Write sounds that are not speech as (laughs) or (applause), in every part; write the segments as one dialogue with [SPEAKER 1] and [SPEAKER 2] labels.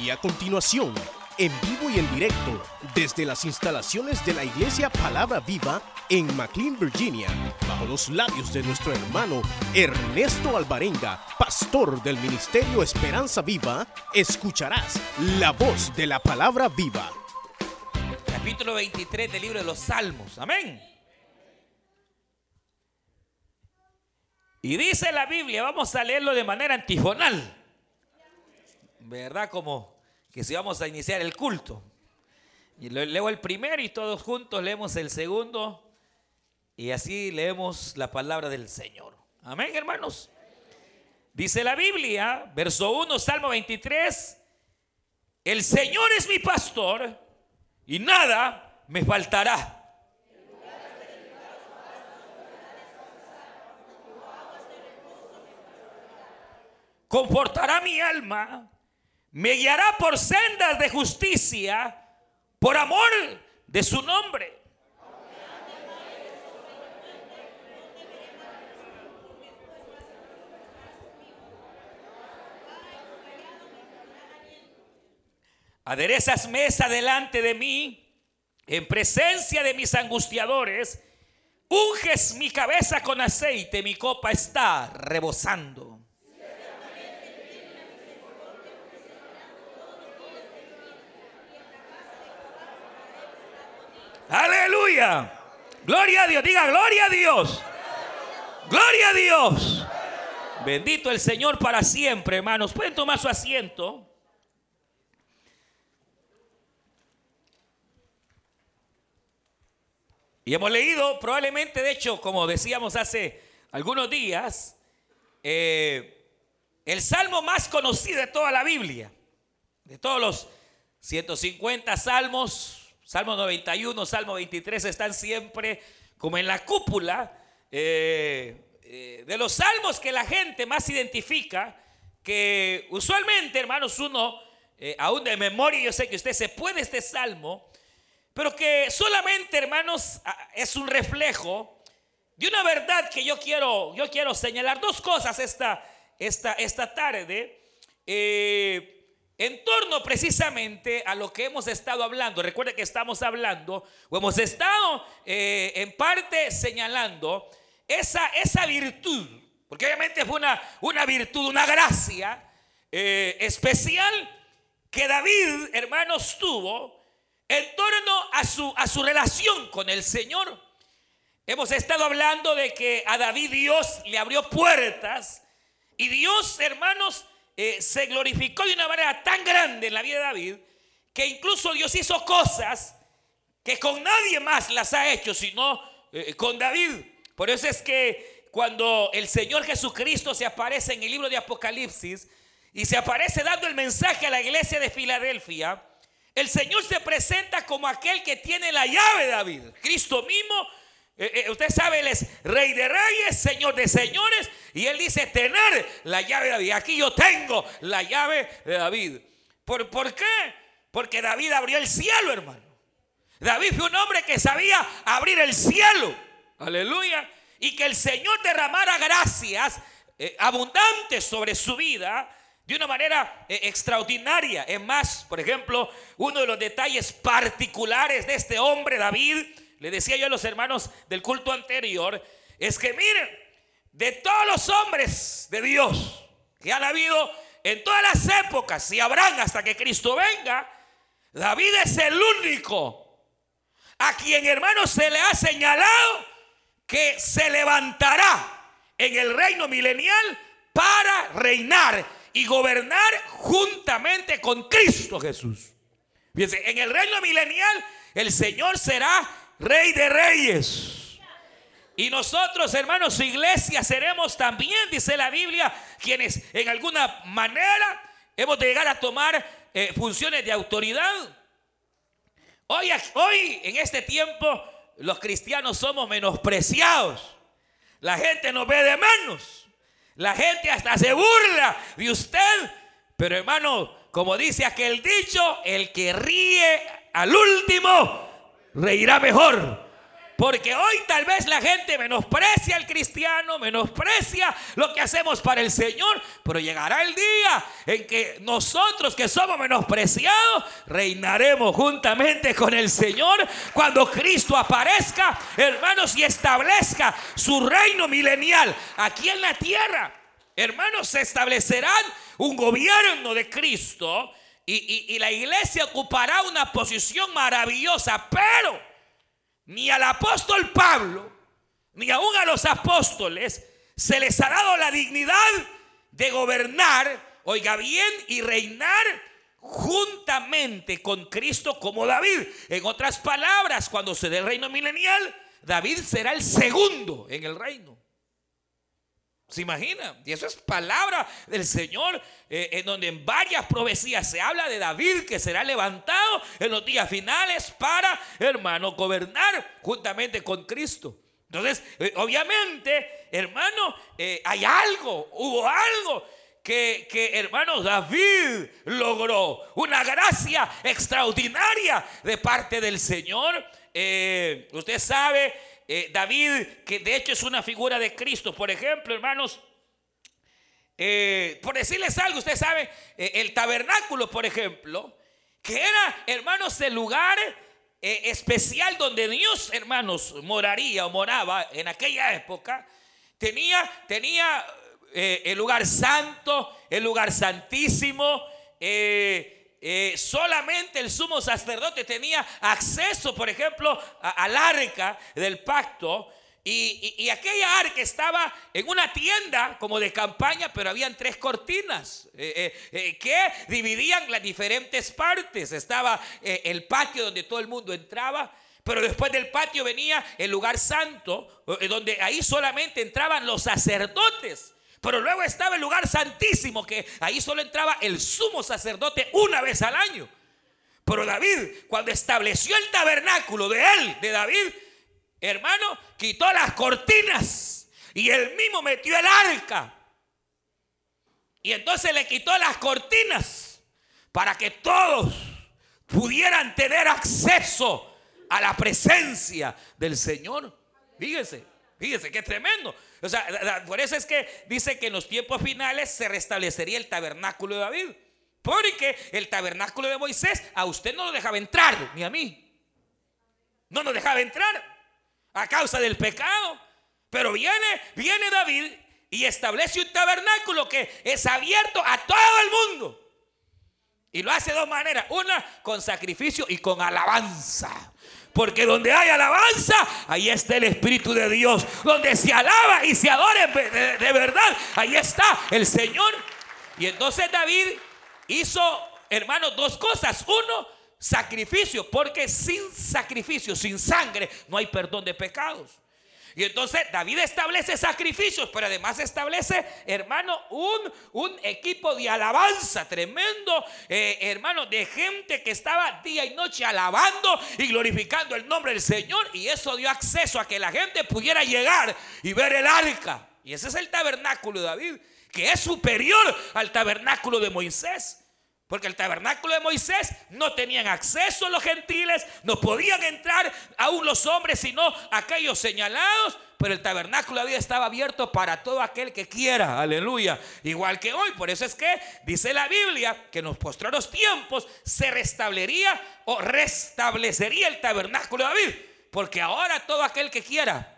[SPEAKER 1] Y a continuación, en vivo y en directo, desde las instalaciones de la Iglesia Palabra Viva en McLean, Virginia, bajo los labios de nuestro hermano Ernesto Alvarenga, pastor del Ministerio Esperanza Viva, escucharás la voz de la Palabra Viva.
[SPEAKER 2] Capítulo 23 del libro de los Salmos. Amén. Y dice la Biblia, vamos a leerlo de manera antifonal. ¿Verdad? Como que si vamos a iniciar el culto. Y leo el primero y todos juntos leemos el segundo. Y así leemos la palabra del Señor. Amén, hermanos. Dice la Biblia, verso 1, Salmo 23. El Señor es mi pastor y nada me faltará. Confortará mi alma me guiará por sendas de justicia, por amor de su nombre. Aderezas mesa delante de mí, en presencia de mis angustiadores, unges mi cabeza con aceite, mi copa está rebosando. Aleluya. Gloria a Dios. Diga, gloria a Dios. Gloria a Dios. Bendito el Señor para siempre, hermanos. Pueden tomar su asiento. Y hemos leído, probablemente, de hecho, como decíamos hace algunos días, eh, el salmo más conocido de toda la Biblia. De todos los 150 salmos, Salmo 91, Salmo 23 están siempre como en la cúpula eh, eh, de los salmos que la gente más identifica, que usualmente, hermanos, uno, eh, aún de memoria, yo sé que usted se puede este salmo, pero que solamente, hermanos, es un reflejo de una verdad que yo quiero, yo quiero señalar. Dos cosas esta, esta, esta tarde. En torno precisamente a lo que hemos estado hablando. Recuerde que estamos hablando, o hemos estado eh, en parte señalando esa, esa virtud, porque obviamente fue una, una virtud, una gracia eh, especial que David, hermanos, tuvo en torno a su, a su relación con el Señor. Hemos estado hablando de que a David Dios le abrió puertas y Dios, hermanos, eh, se glorificó de una manera tan grande en la vida de David que incluso Dios hizo cosas que con nadie más las ha hecho, sino eh, con David. Por eso es que cuando el Señor Jesucristo se aparece en el libro de Apocalipsis y se aparece dando el mensaje a la iglesia de Filadelfia, el Señor se presenta como aquel que tiene la llave de David. Cristo mismo eh, eh, usted sabe, Él es rey de reyes, señor de señores. Y Él dice tener la llave de David. Aquí yo tengo la llave de David. ¿Por, ¿Por qué? Porque David abrió el cielo, hermano. David fue un hombre que sabía abrir el cielo. Aleluya. Y que el Señor derramara gracias eh, abundantes sobre su vida de una manera extraordinaria. Es más, por ejemplo, uno de los detalles particulares de este hombre, David, le decía yo a los hermanos del culto anterior, es que miren, de todos los hombres de Dios que han habido en todas las épocas y habrán hasta que Cristo venga, David es el único a quien hermanos se le ha señalado que se levantará en el reino milenial para reinar y gobernar juntamente con Cristo Jesús. Fíjense, en el reino milenial el Señor será Rey de Reyes. Y nosotros, hermanos, su iglesia seremos también, dice la Biblia, quienes en alguna manera hemos de llegar a tomar eh, funciones de autoridad. Hoy, hoy, en este tiempo, los cristianos somos menospreciados. La gente nos ve de menos. La gente hasta se burla de usted. Pero hermano, como dice aquel dicho, el que ríe al último reirá mejor. Porque hoy tal vez la gente menosprecia al cristiano, menosprecia lo que hacemos para el Señor, pero llegará el día en que nosotros que somos menospreciados reinaremos juntamente con el Señor cuando Cristo aparezca, hermanos, y establezca su reino milenial aquí en la tierra. Hermanos, se establecerán un gobierno de Cristo y, la iglesia ocupará una posición maravillosa, pero ni al apóstol Pablo, ni aún a los apóstoles, se les ha dado la dignidad de gobernar, oiga bien, y reinar juntamente con Cristo como David. En otras palabras, cuando se dé el reino milenial, David será el segundo en el reino. ¿Se imagina? Y eso es palabra del Señor, eh, en donde en varias profecías se habla de David que será levantado en los días finales para, hermano, gobernar juntamente con Cristo. Entonces, eh, obviamente, hermano, eh, hay algo, hubo algo que, que, hermano, David logró. Una gracia extraordinaria de parte del Señor. usted sabe eh, David, que de hecho es una figura de Cristo, por ejemplo, hermanos, eh, por decirles algo, usted sabe, eh, el tabernáculo, por ejemplo, que era, hermanos, el lugar especial donde Dios, hermanos, moraría o moraba en aquella época, tenía, tenía el lugar santo, el lugar santísimo, eh, solamente el sumo sacerdote tenía acceso, por ejemplo, al arca del pacto. Y, aquella arca estaba en una tienda como de campaña, pero habían tres cortinas eh, eh, que dividían las diferentes partes. Estaba el patio donde todo el mundo entraba, pero después del patio venía el lugar santo, donde ahí solamente entraban los sacerdotes. Pero luego estaba el lugar santísimo, que ahí solo entraba el sumo sacerdote una vez al año. Pero David, cuando estableció el tabernáculo de él, de David, hermano, quitó las cortinas y él mismo metió el arca. Y entonces le quitó las cortinas para que todos pudieran tener acceso a la presencia del Señor. Fíjese, fíjese qué tremendo. O sea, por eso es que dice que en los tiempos finales se restablecería el tabernáculo de David. Porque el tabernáculo de Moisés a usted no lo dejaba entrar, ni a mí. No nos dejaba entrar a causa del pecado. Pero viene, viene David y establece un tabernáculo que es abierto a todo el mundo. Y lo hace de dos maneras. Una con sacrificio y con alabanza. Porque donde hay alabanza, ahí está el Espíritu de Dios. Donde se alaba y se adore de, verdad, ahí está el Señor. Y entonces David hizo, hermanos, dos cosas. Uno, sacrificio, porque sin sacrificio, sin sangre, no hay perdón de pecados. Y entonces David establece sacrificios, pero además establece, hermano, un, un equipo de alabanza tremendo, eh, hermano, de gente que estaba día y noche alabando y glorificando el nombre del Señor. Y eso dio acceso a que la gente pudiera llegar y ver el arca. Y ese es el tabernáculo de David, que es superior al tabernáculo de Moisés. Porque el tabernáculo de Moisés no tenían acceso los gentiles, no podían entrar aún los hombres, sino aquellos señalados. Pero el tabernáculo Dios estaba abierto para todo aquel que quiera. Aleluya. Igual que hoy. Por eso es que dice la Biblia que en los postreros tiempos se restablecería o restablecería el tabernáculo de David. Porque ahora todo aquel que quiera.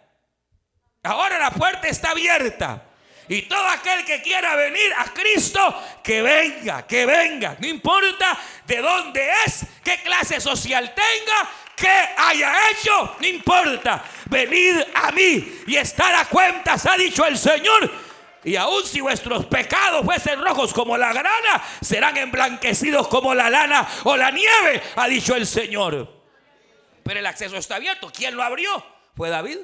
[SPEAKER 2] Ahora la puerta está abierta. Y todo aquel que quiera venir a Cristo, que venga, que venga. No importa de dónde es, qué clase social tenga, qué haya hecho, no importa. Venid a mí y estar a cuentas, ha dicho el Señor. Y aun si vuestros pecados fuesen rojos como la grana, serán emblanquecidos como la lana o la nieve, ha dicho el Señor. Pero el acceso está abierto. ¿Quién lo abrió? Fue David.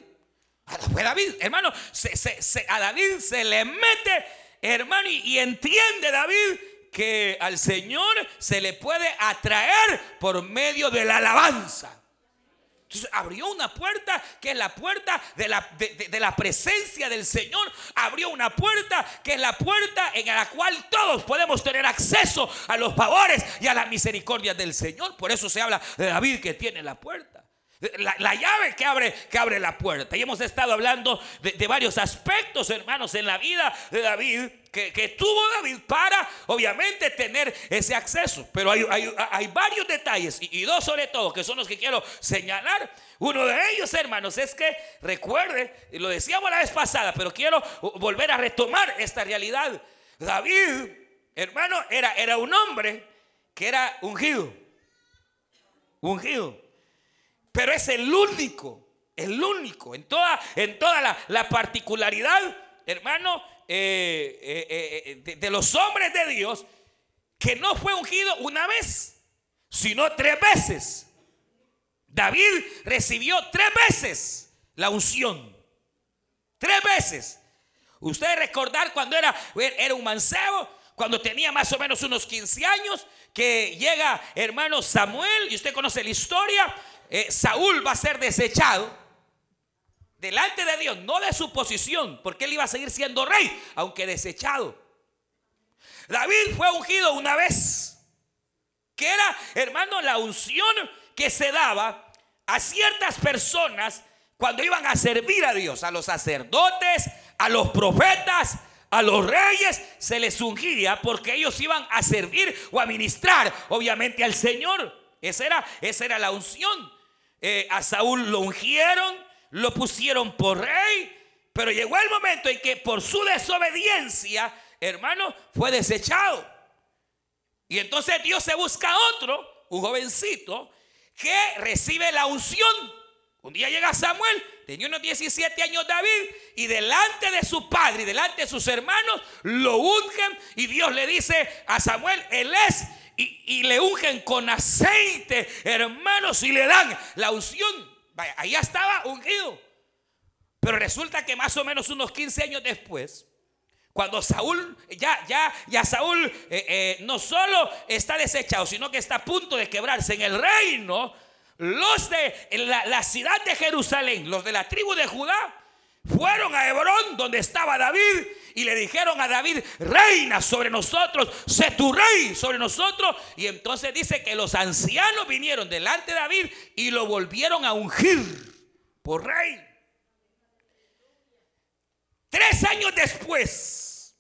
[SPEAKER 2] Fue David, hermano, a David se le mete, hermano, y, entiende David que al Señor se le puede atraer por medio de la alabanza. Entonces abrió una puerta que es la puerta de la, de la, presencia del Señor. Abrió una puerta que es la puerta en la cual todos podemos tener acceso a los favores y a las misericordias del Señor. Por eso se habla de David que tiene la puerta. La, llave que abre, que abre la puerta. Y hemos estado hablando de, varios aspectos, hermanos, en la vida de David, que, tuvo David para, obviamente, tener ese acceso. Pero hay, hay, varios detalles, y, dos sobre todo, que son los que quiero señalar. Uno de ellos, hermanos, es que recuerde, y lo decíamos la vez pasada, pero quiero volver a retomar esta realidad. David, hermano, era, era un hombre que era ungido. Ungido. Pero es el único, el único, en toda, en toda la, particularidad, hermano, eh, eh, eh, de, los hombres de Dios, que no fue ungido una vez, sino tres veces. David recibió tres veces la unción. Tres veces. Usted recordar cuando era, era un mancebo, cuando tenía más o menos unos 15 años, que llega hermano Samuel, y usted conoce la historia, eh, Saúl va a ser desechado delante de Dios, no de su posición, porque él iba a seguir siendo rey, aunque desechado. David fue ungido una vez, que era, hermano, la unción que se daba a ciertas personas cuando iban a servir a Dios, a los sacerdotes, a los profetas, a los reyes, se les ungía porque ellos iban a servir o a ministrar, obviamente, al Señor. Esa era, esa era la unción. Eh, a Saúl lo ungieron, lo pusieron por rey, pero llegó el momento en que por su desobediencia, hermano, fue desechado. Y entonces Dios se busca otro, un jovencito, que recibe la unción. Un día llega Samuel, tenía unos 17 años David, y delante de su padre y delante de sus hermanos lo ungen, y Dios le dice a Samuel, él es y, le ungen con aceite, hermanos, y le dan la unción. Vaya, allá estaba ungido. Pero resulta que más o menos unos 15 años después, cuando Saúl, ya, ya, ya Saúl eh, eh, no solo está desechado, sino que está a punto de quebrarse en el reino, los de la, la ciudad de Jerusalén, los de la tribu de Judá, fueron a Hebrón, donde estaba David, y le dijeron a David, reina sobre nosotros, sé tu rey sobre nosotros. Y entonces dice que los ancianos vinieron delante de David y lo volvieron a ungir por rey. Tres años después,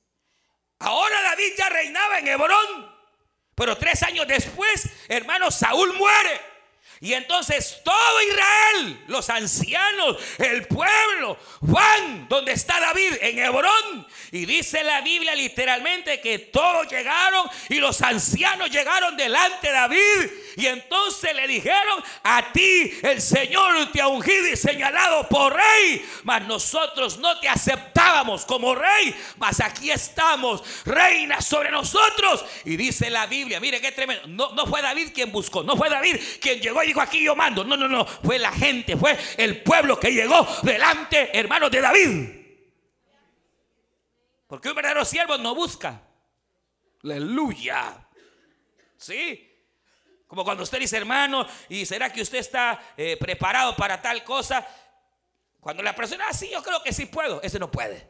[SPEAKER 2] ahora David ya reinaba en Hebrón, pero tres años después, hermano, Saúl muere. Y entonces todo Israel, los ancianos, el pueblo, van donde está David, en Hebrón. Y dice la Biblia literalmente que todos llegaron y los ancianos llegaron delante de David. Y entonces le dijeron, a ti el Señor te ha ungido y señalado por rey. Mas nosotros no te aceptábamos como rey. Mas aquí estamos, reina sobre nosotros. Y dice la Biblia, mire qué tremendo. No, no fue David quien buscó, no fue David quien llegó y aquí yo mando. No, no, no. Fue la gente, fue el pueblo que llegó delante, hermanos de David. Porque un verdadero siervo no busca. Aleluya. ¿Sí? Como cuando usted dice, hermano, ¿y será que usted está eh, preparado para tal cosa? Cuando la persona, ah, yo creo que sí puedo. Ese no puede.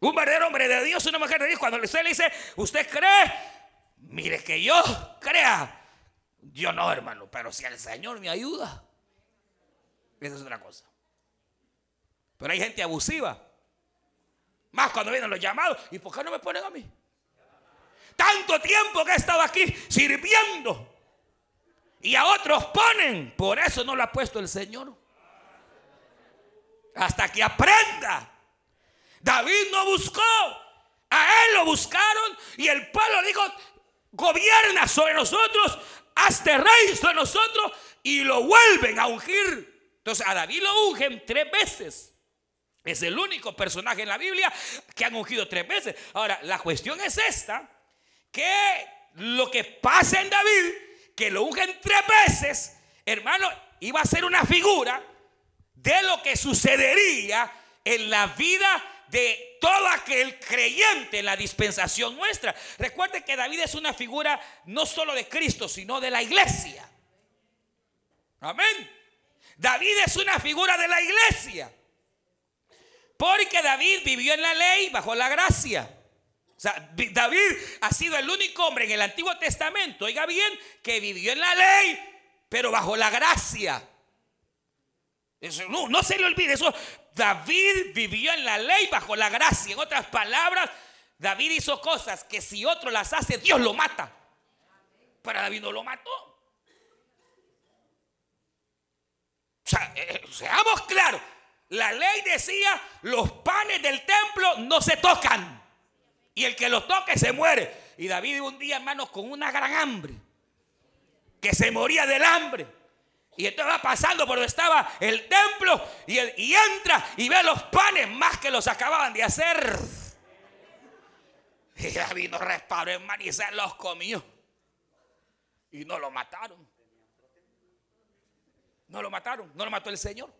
[SPEAKER 2] Un verdadero hombre de Dios, una mujer de Dios, cuando usted le dice, ¿usted cree? Mire que yo crea. Yo no, hermano, pero si el Señor me ayuda, esa es otra cosa. Pero hay gente abusiva. Más cuando vienen los llamados. ¿Y por qué no me ponen a mí? Tanto tiempo que he estado aquí sirviendo. Y a otros ponen. Por eso no lo ha puesto el Señor. Hasta que aprenda. David no buscó. A él lo buscaron. Y el pueblo dijo, gobierna sobre nosotros hazte rey sobre nosotros y lo vuelven a ungir. Entonces a David lo ungen tres veces. Es el único personaje en la Biblia que han ungido tres veces. Ahora, la cuestión es esta, que lo que pasa en David, que lo ungen tres veces, hermano, iba a ser una figura de lo que sucedería en la vida de todo aquel creyente en la dispensación nuestra. Recuerde que David es una figura no solo de Cristo, sino de la iglesia. Amén. David es una figura de la iglesia. Porque David vivió en la ley bajo la gracia. O sea, David ha sido el único hombre en el Antiguo Testamento, oiga bien, que vivió en la ley pero bajo la gracia. No, no se le olvide eso. David vivió en la ley bajo la gracia. En otras palabras, David hizo cosas que si otro las hace, Dios lo mata. Pero David no lo mató. Sea, eh, seamos claros. La ley decía, los panes del templo no se tocan. Y el que los toque se muere. Y David un día, hermano, con una gran hambre. Que se moría del hambre. Y entonces va pasando por donde estaba el templo y, y entra y ve los panes más que los acababan de hacer. (laughs) Y David no reparó en y se los comió. Y no lo mataron. No lo mataron, no lo mató el Señor.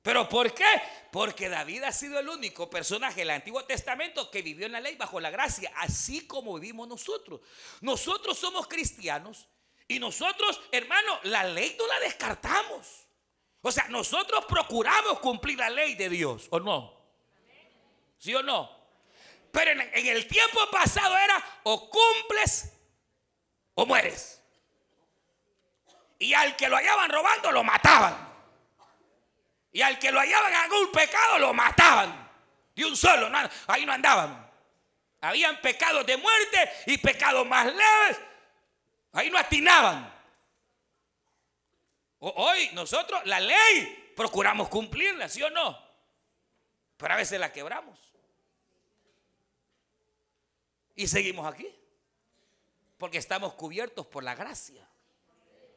[SPEAKER 2] ¿Pero por qué? Porque David ha sido el único personaje del Antiguo Testamento que vivió en la ley bajo la gracia, así como vivimos nosotros. Nosotros somos cristianos y nosotros, hermano, la ley no la descartamos. O sea, nosotros procuramos cumplir la ley de Dios, ¿o no? ¿Sí o no? Pero en, el tiempo pasado era o cumples o mueres. Y al que lo hallaban robando, lo mataban. Y al que lo hallaban en algún pecado lo mataban. De un solo, ahí no andaban. Habían pecados de muerte y pecados más leves. Ahí no atinaban. Hoy nosotros la ley procuramos cumplirla, ¿sí o no? Pero a veces la quebramos. Y seguimos aquí. Porque estamos cubiertos por la gracia.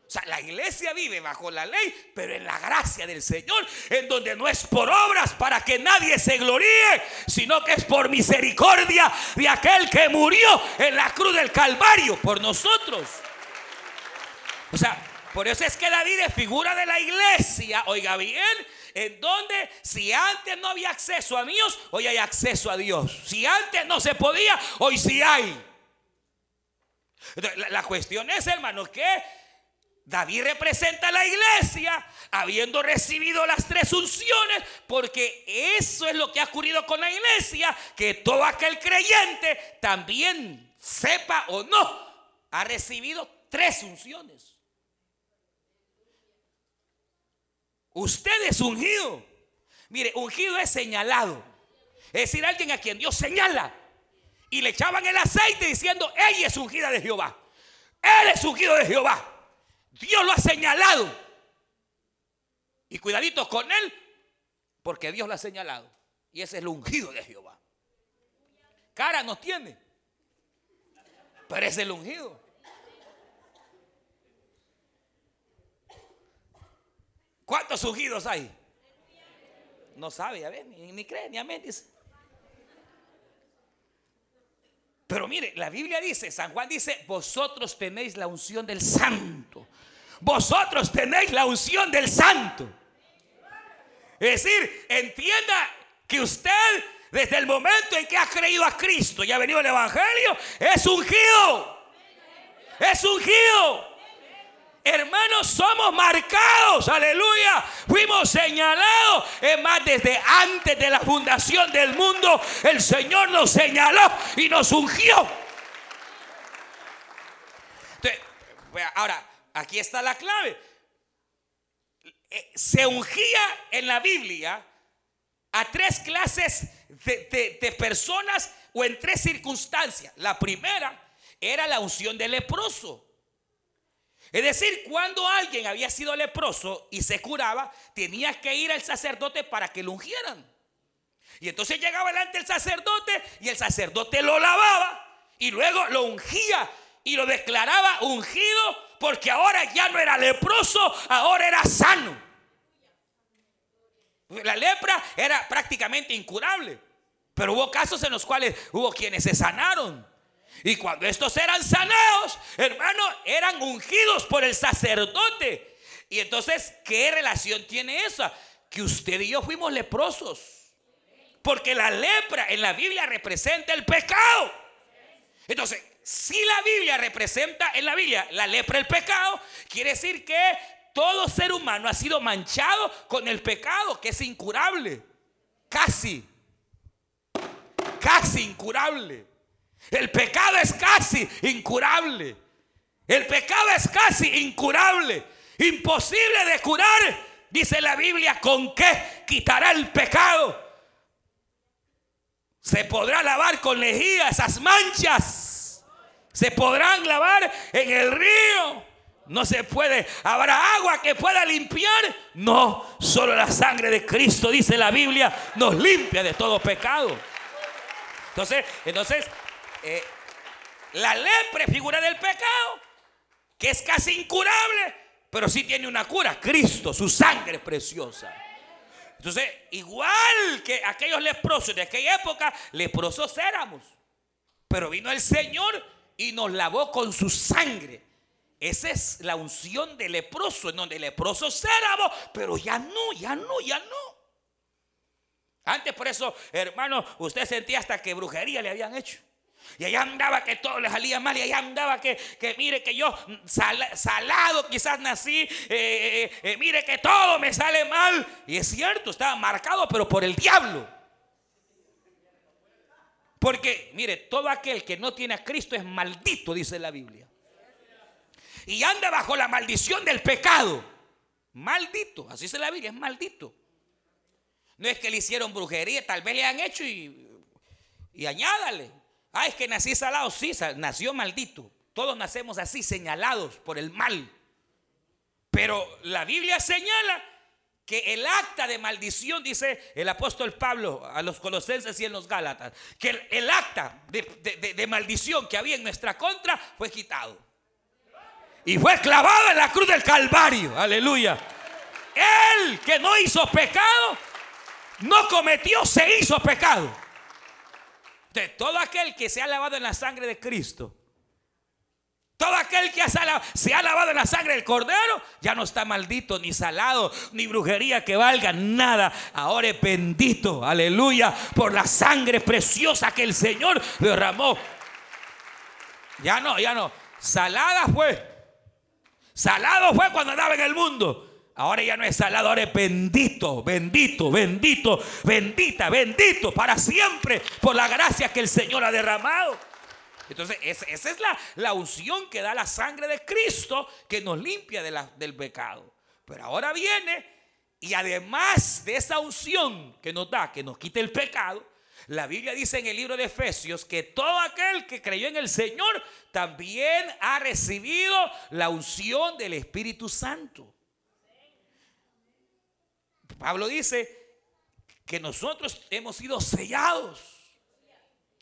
[SPEAKER 2] O sea, la iglesia vive bajo la ley, pero en la gracia del Señor, en donde no es por obras para que nadie se gloríe, sino que es por misericordia de aquel que murió en la cruz del Calvario por nosotros. O sea, por eso es que David es figura de la iglesia, oiga bien, en donde si antes no había acceso a Dios, hoy hay acceso a Dios. Si antes no se podía, hoy sí hay. La, la cuestión es, hermano, que David representa a la iglesia habiendo recibido las tres unciones, porque eso es lo que ha ocurrido con la iglesia, que todo aquel creyente también sepa o no, ha recibido tres unciones. Usted es ungido. Mire, ungido es señalado. Es decir, alguien a quien Dios señala. Y le echaban el aceite diciendo, ella es ungida de Jehová. Él es ungido de Jehová. Dios lo ha señalado. Y cuidadito con él, porque Dios lo ha señalado. Y ese es el ungido de Jehová. Cara no tiene, pero es el ungido. ¿Cuántos ungidos hay? No sabe, a ver, ni, ni cree, ni amén, dice. Pero mire, la Biblia dice, San Juan dice, vosotros tenéis la unción del santo vosotros tenéis la unción del santo. Es decir, entienda que usted desde el momento en que ha creído a Cristo y ha venido el Evangelio, es ungido. Es ungido. Hermanos, somos marcados, aleluya. Fuimos señalados. Es más, desde antes de la fundación del mundo, el Señor nos señaló y nos ungió. ahora, Aquí está la clave. Eh, se ungía en la Biblia a tres clases de, personas o en tres circunstancias. La primera era la unción de leproso. Es decir, cuando alguien había sido leproso y se curaba, tenía que ir al sacerdote para que lo ungieran. Y entonces llegaba delante el sacerdote y el sacerdote lo lavaba y luego lo ungía y lo declaraba ungido porque ahora ya no era leproso, ahora era sano. La lepra era prácticamente incurable, pero hubo casos en los cuales hubo quienes se sanaron. Y cuando estos eran sanados, hermano, eran ungidos por el sacerdote. Y entonces, ¿qué relación tiene esa? Que usted y yo fuimos leprosos. Porque la lepra en la Biblia representa el pecado. Entonces, si la Biblia representa en la Biblia la lepra el pecado, quiere decir que todo ser humano ha sido manchado con el pecado, que es incurable. Casi. Casi incurable. El pecado es casi incurable. El pecado es casi incurable, imposible de curar. Dice la Biblia, ¿con qué quitará el pecado? Se podrá lavar con lejía esas manchas. Se podrán lavar en el río. No se puede. ¿Habrá agua que pueda limpiar? No. Solo la sangre de Cristo, dice la Biblia, nos limpia de todo pecado. Entonces, entonces eh, la lepra es figura del pecado, que es casi incurable, pero sí tiene una cura. Cristo, su sangre preciosa. Entonces, igual que aquellos leprosos de aquella época, leprosos éramos. Pero vino el Señor y nos lavó con su sangre. Esa es la unción de leproso, en donde leprosos éramos, pero ya no, ya no, ya no. Antes por eso, hermano, usted sentía hasta que brujería le habían hecho. Y allá andaba que todo le salía mal. Y allá andaba que, mire que yo salado quizás nací. Eh, eh, eh, mire que todo me sale mal. Y es cierto, estaba marcado, pero por el diablo. Porque, mire, todo aquel que no tiene a Cristo es maldito, dice la Biblia. Y anda bajo la maldición del pecado. Maldito, así dice la Biblia, es maldito. No es que le hicieron brujería, tal vez le han hecho y, y añádale. Ah, es que nací salado. Sí, nació maldito. Todos nacemos así, señalados por el mal. Pero la Biblia señala que el acta de maldición, dice el apóstol Pablo a los colosenses y en los Gálatas, que el, acta de, de, maldición que había en nuestra contra fue quitado. Y fue clavado en la cruz del Calvario. Aleluya. Él que no hizo pecado, no cometió, se hizo pecado. De todo aquel que se ha lavado en la sangre de Cristo, todo aquel que se ha lavado en la sangre del cordero, ya no está maldito, ni salado, ni brujería que valga nada. Ahora es bendito, aleluya, por la sangre preciosa que el Señor derramó. Ya no, ya no. Salada fue. Salado fue cuando andaba en el mundo. Ahora ya no es salado, ahora es bendito, bendito, bendito, bendita, bendito para siempre por la gracia que el Señor ha derramado. Entonces, esa, es la, unción que da la sangre de Cristo que nos limpia del pecado. Pero ahora viene y además de esa unción que nos da, que nos quita el pecado, la Biblia dice en el libro de Efesios que todo aquel que creyó en el Señor también ha recibido la unción del Espíritu Santo. Pablo dice que nosotros hemos sido sellados,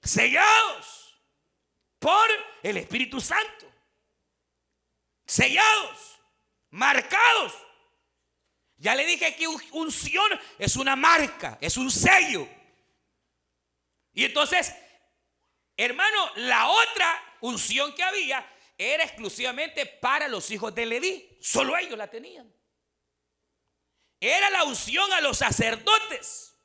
[SPEAKER 2] sellados por el Espíritu Santo, sellados, marcados. Ya le dije que unción es una marca, es un sello. Y entonces, hermano, la otra unción que había era exclusivamente para los hijos de Leví. Solo ellos la tenían. Era la unción a los sacerdotes.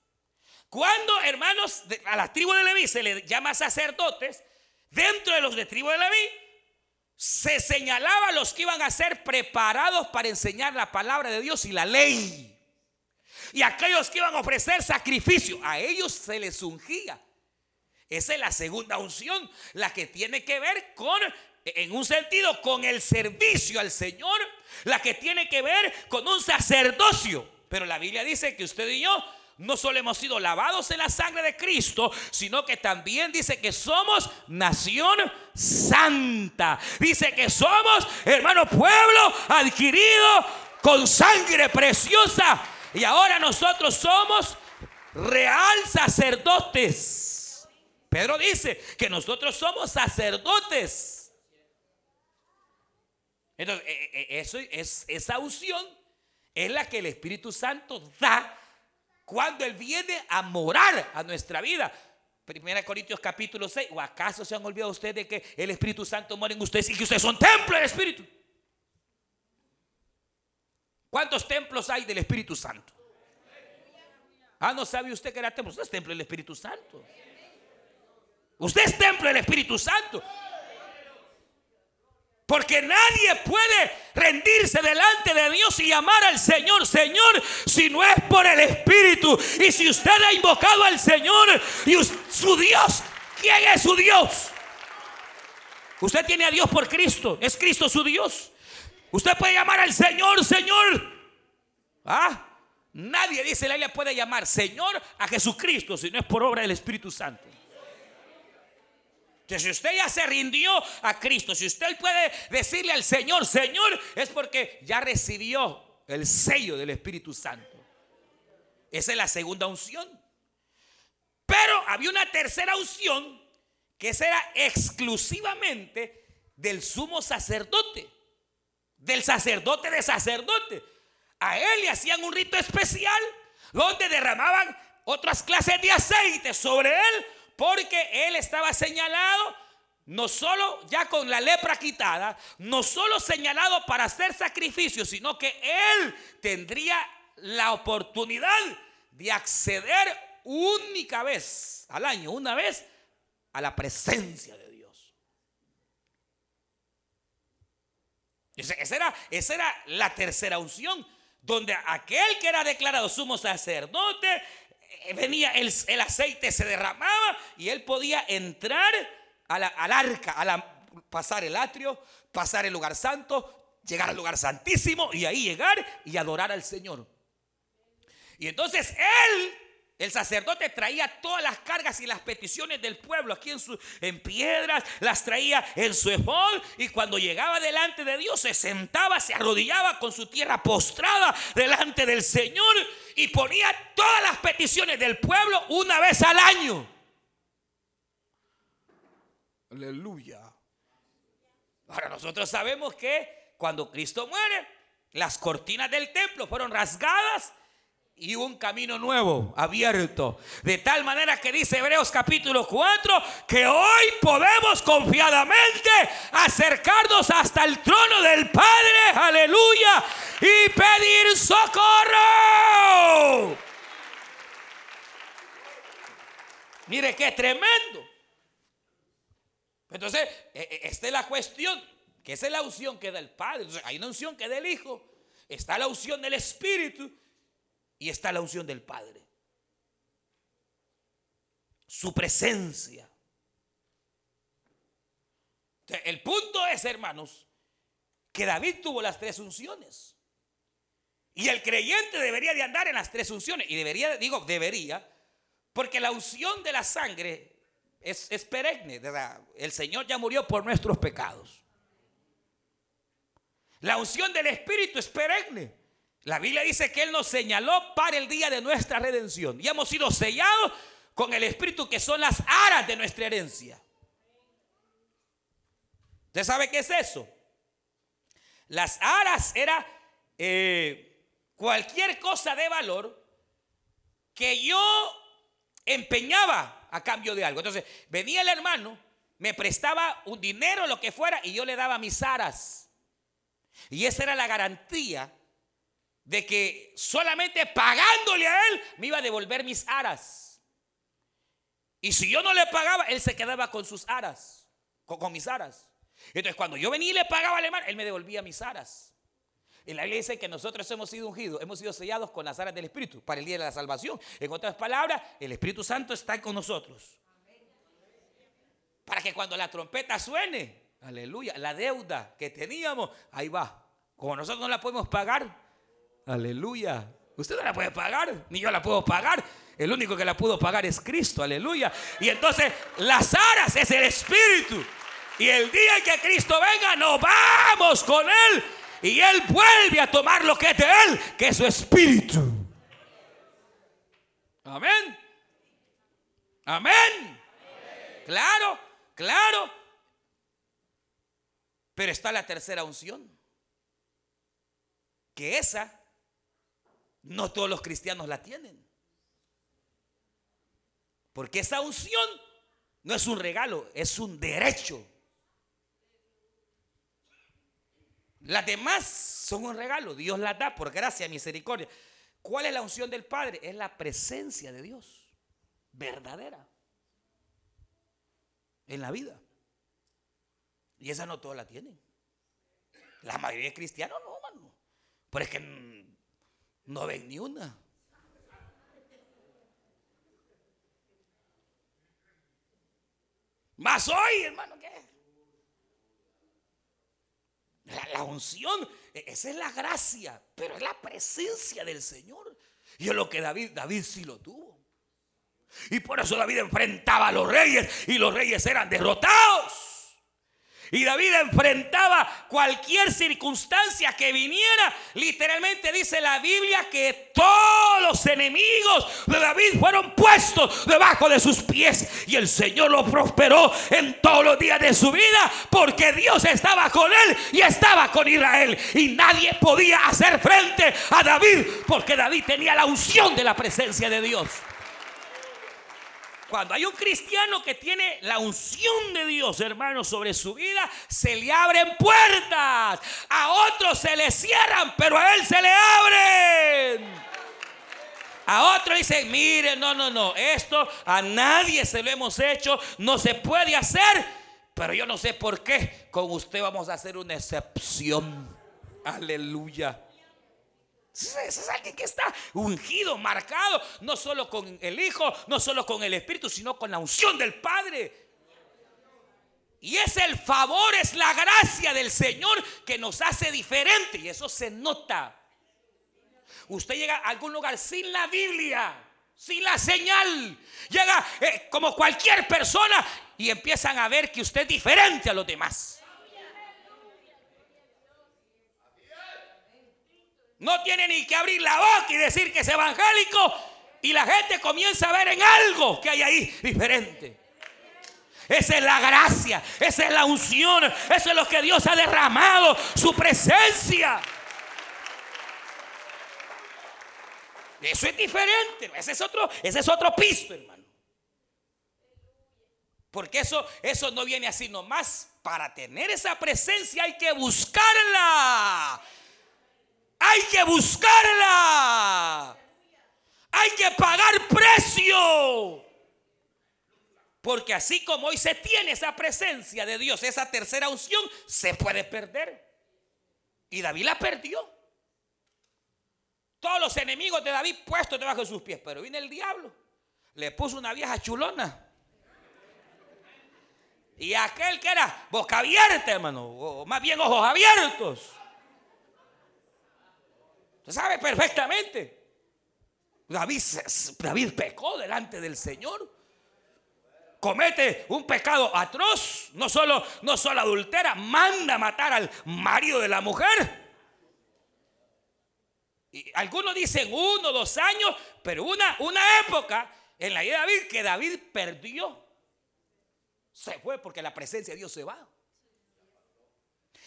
[SPEAKER 2] Cuando, hermanos, a la tribu de Leví se le llama sacerdotes, dentro de los de tribu de Leví se señalaba a los que iban a ser preparados para enseñar la palabra de Dios y la ley. Y aquellos que iban a ofrecer sacrificio, a ellos se les ungía. Esa es la segunda unción, la que tiene que ver con en un sentido con el servicio al Señor, la que tiene que ver con un sacerdocio. Pero la Biblia dice que usted y yo no solo hemos sido lavados en la sangre de Cristo, sino que también dice que somos nación santa. Dice que somos, hermano, pueblo adquirido con sangre preciosa. Y ahora nosotros somos real sacerdotes. Pedro dice que nosotros somos sacerdotes. Entonces, e, e, e, eso es, esa unción es la que el Espíritu Santo da cuando Él viene a morar a nuestra vida. Primera Corintios capítulo 6. ¿O acaso se han olvidado ustedes de que el Espíritu Santo mora en ustedes y que ustedes son templo del Espíritu? ¿Cuántos templos hay del Espíritu Santo? Ah, no sabe usted que era templo. Usted es templo del Espíritu Santo. Usted es templo del Espíritu Santo. Porque nadie puede rendirse delante de Dios y llamar al Señor, Señor, si no es por el Espíritu. Y si usted ha invocado al Señor y su Dios, ¿quién es su Dios? Usted tiene a Dios por Cristo. Es Cristo su Dios. Usted puede llamar al Señor, Señor. ¿Ah? Nadie dice la Biblia puede llamar Señor a Jesucristo si no es por obra del Espíritu Santo. Si usted ya se rindió a Cristo, si usted puede decirle al Señor, Señor, es porque ya recibió el sello del Espíritu Santo. Esa es la segunda unción. Pero había una tercera unción que era exclusivamente del sumo sacerdote, del sacerdote de sacerdote. A él le hacían un rito especial donde derramaban otras clases de aceite sobre él porque él estaba señalado no solo ya con la lepra quitada, no solo señalado para hacer sacrificios, sino que él tendría la oportunidad de acceder única vez al año, una vez a la presencia de Dios. Esa era, esa era la tercera unción, donde aquel que era declarado sumo sacerdote, venía el, aceite, se derramaba y él podía entrar al arca, a la, pasar el atrio, pasar el lugar santo, llegar al lugar santísimo y ahí llegar y adorar al Señor. Y entonces él el sacerdote traía todas las cargas y las peticiones del pueblo aquí en, su, en piedras, las traía en su efod y cuando llegaba delante de Dios se sentaba, se arrodillaba con su tierra postrada delante del Señor y ponía todas las peticiones del pueblo una vez al año. Aleluya. Ahora nosotros sabemos que cuando Cristo muere, las cortinas del templo fueron rasgadas y un camino nuevo abierto. De tal manera que dice Hebreos capítulo 4 que hoy podemos confiadamente acercarnos hasta el trono del Padre, aleluya, y pedir socorro. Mire qué tremendo. Entonces, e, e, esta es la cuestión, que esa es la unción que da el Padre. hay una unción que da el Hijo, está la unción del Espíritu y está la unción del Padre. Su presencia. El punto es, hermanos, que David tuvo las tres unciones. Y el creyente debería de andar en las tres unciones. Y debería, digo, debería, porque la unción de la sangre es, es perenne. El Señor ya murió por nuestros pecados. La unción del Espíritu es perenne. La Biblia dice que Él nos señaló para el día de nuestra redención. Y hemos sido sellados con el Espíritu que son las aras de nuestra herencia. ¿Usted sabe qué es eso? Las aras era eh, cualquier cosa de valor que yo empeñaba a cambio de algo. Entonces venía el hermano, me prestaba un dinero, lo que fuera, y yo le daba mis aras. Y esa era la garantía de que solamente pagándole a él me iba a devolver mis aras. Y si yo no le pagaba, él se quedaba con sus aras, con, mis aras. Entonces cuando yo venía y le pagaba al hermano, él me devolvía mis aras. En la Biblia dice que nosotros hemos sido ungidos, hemos sido sellados con las aras del Espíritu para el día de la salvación. En otras palabras, el Espíritu Santo está con nosotros. Para que cuando la trompeta suene, aleluya, la deuda que teníamos, ahí va. Como nosotros no la podemos pagar, Aleluya. Usted no la puede pagar, ni yo la puedo pagar. El único que la pudo pagar es Cristo, aleluya. Y entonces las aras es el Espíritu. Y el día en que Cristo venga, nos vamos con Él. Y Él vuelve a tomar lo que es de Él, que es su Espíritu. Amén. Amén. Claro, claro. Pero está la tercera unción. Que esa no todos los cristianos la tienen. Porque esa unción no es un regalo, es un derecho. Las demás son un regalo, Dios las da por gracia, misericordia. ¿Cuál es la unción del Padre? Es la presencia de Dios, verdadera, en la vida. Y esa no todos la tienen. La mayoría de cristianos no, mano. Pero es que no ven ni una. Más hoy, hermano, ¿qué? La, unción, e, esa es la gracia, pero es la presencia del Señor. Y es lo que David, David sí lo tuvo. Y por eso David enfrentaba a los reyes y los reyes eran derrotados. Y David enfrentaba cualquier circunstancia que viniera. Literalmente dice la Biblia que todos los enemigos de David fueron puestos debajo de sus pies. Y el Señor lo prosperó en todos los días de su vida porque Dios estaba con él y estaba con Israel. Y nadie podía hacer frente a David porque David tenía la unción de la presencia de Dios. Cuando hay un cristiano que tiene la unción de Dios, hermano, sobre su vida, se le abren puertas. A otros se le cierran, pero a él se le abren. A otro dice, mire, no, no, no, esto a nadie se lo hemos hecho, no se puede hacer, pero yo no sé por qué. Con usted vamos a hacer una excepción. Aleluya. Es alguien que está ungido, marcado, no solo con el Hijo, no solo con el Espíritu, sino con la unción del Padre. Y es el favor, es la gracia del Señor que nos hace diferente. Y eso se nota. Usted llega a algún lugar sin la Biblia, sin la señal. Llega eh, como cualquier persona y empiezan a ver que usted es diferente a los demás. No tiene ni que abrir la boca y decir que es evangélico. Y la gente comienza a ver en algo que hay ahí diferente. Esa es la gracia, esa es la unción, eso es lo que Dios ha derramado, su presencia. Eso es diferente, ese es otro, ese es otro piso, hermano. Porque eso, eso no viene así nomás. Para tener esa presencia hay que buscarla. Hay que buscarla. Hay que pagar precio. Porque así como hoy se tiene esa presencia de Dios, esa tercera unción, se puede perder. Y David la perdió. Todos los enemigos de David puestos debajo de sus pies. Pero viene el diablo. Le puso una vieja chulona. Y aquel que era boca abierta, hermano, o más bien ojos abiertos. Usted sabe perfectamente. David, pecó delante del Señor. Comete un pecado atroz. No solo, no solo adultera, manda matar al marido de la mujer. Y algunos dicen uno, dos años, pero una, una época en la vida de David que David perdió. Se fue porque la presencia de Dios se va.